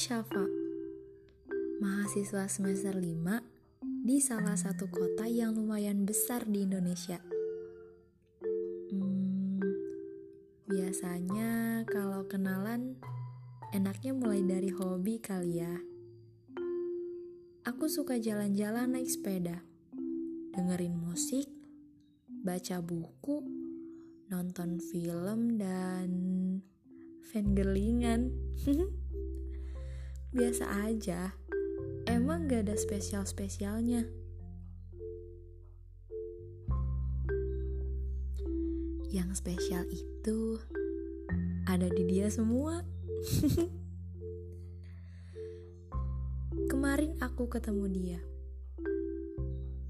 Syafa, mahasiswa semester 5 di salah satu kota yang lumayan besar di Indonesia. Hmm, biasanya kalau kenalan, enaknya mulai dari hobi kali ya. Aku suka jalan-jalan naik sepeda, dengerin musik, baca buku, nonton film, dan fangirlingan. Biasa aja, emang gak ada spesial-spesialnya. Yang spesial itu ada di dia semua. Kemarin aku ketemu dia.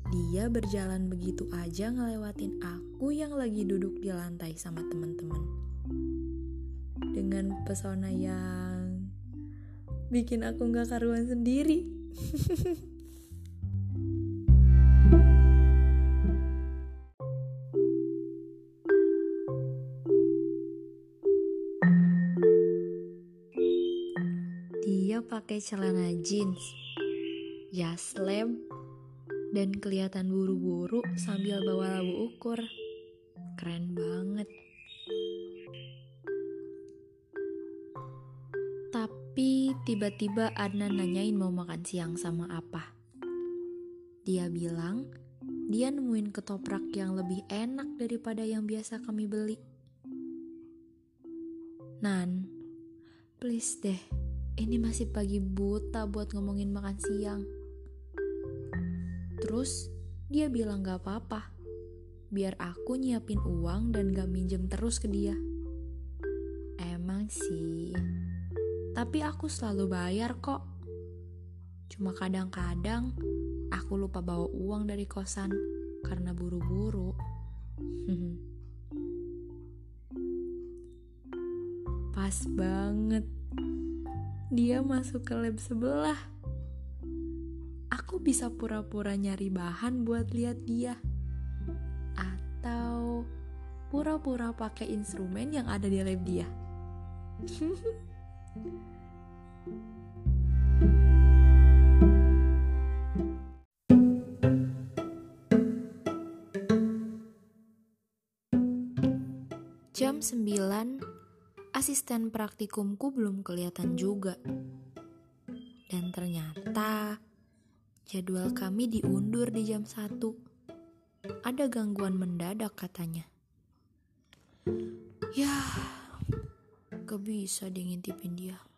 Dia berjalan begitu aja ngelewatin aku yang lagi duduk di lantai sama teman-teman. Dengan pesona yang bikin aku gak karuan sendiri. Dia pakai celana jeans, jas lem, dan kelihatan buru-buru sambil bawa labu ukur. Keren banget. Tapi tiba-tiba Adnan nanyain mau makan siang sama apa. Dia bilang dia nemuin ketoprak yang lebih enak daripada yang biasa kami beli. Nan, please deh, ini masih pagi buta buat ngomongin makan siang. Terus dia bilang gak apa-apa, biar aku nyiapin uang dan gak minjem terus ke dia. Emang sih, tapi aku selalu bayar kok. Cuma kadang-kadang aku lupa bawa uang dari kosan karena buru-buru. Pas banget. Dia masuk ke lab sebelah. Aku bisa pura-pura nyari bahan buat lihat dia. Atau pura-pura pakai instrumen yang ada di lab dia. Jam 9, asisten praktikumku belum kelihatan juga. Dan ternyata jadwal kami diundur di jam 1. Ada gangguan mendadak katanya. Ya, gak bisa dia ngintipin dia.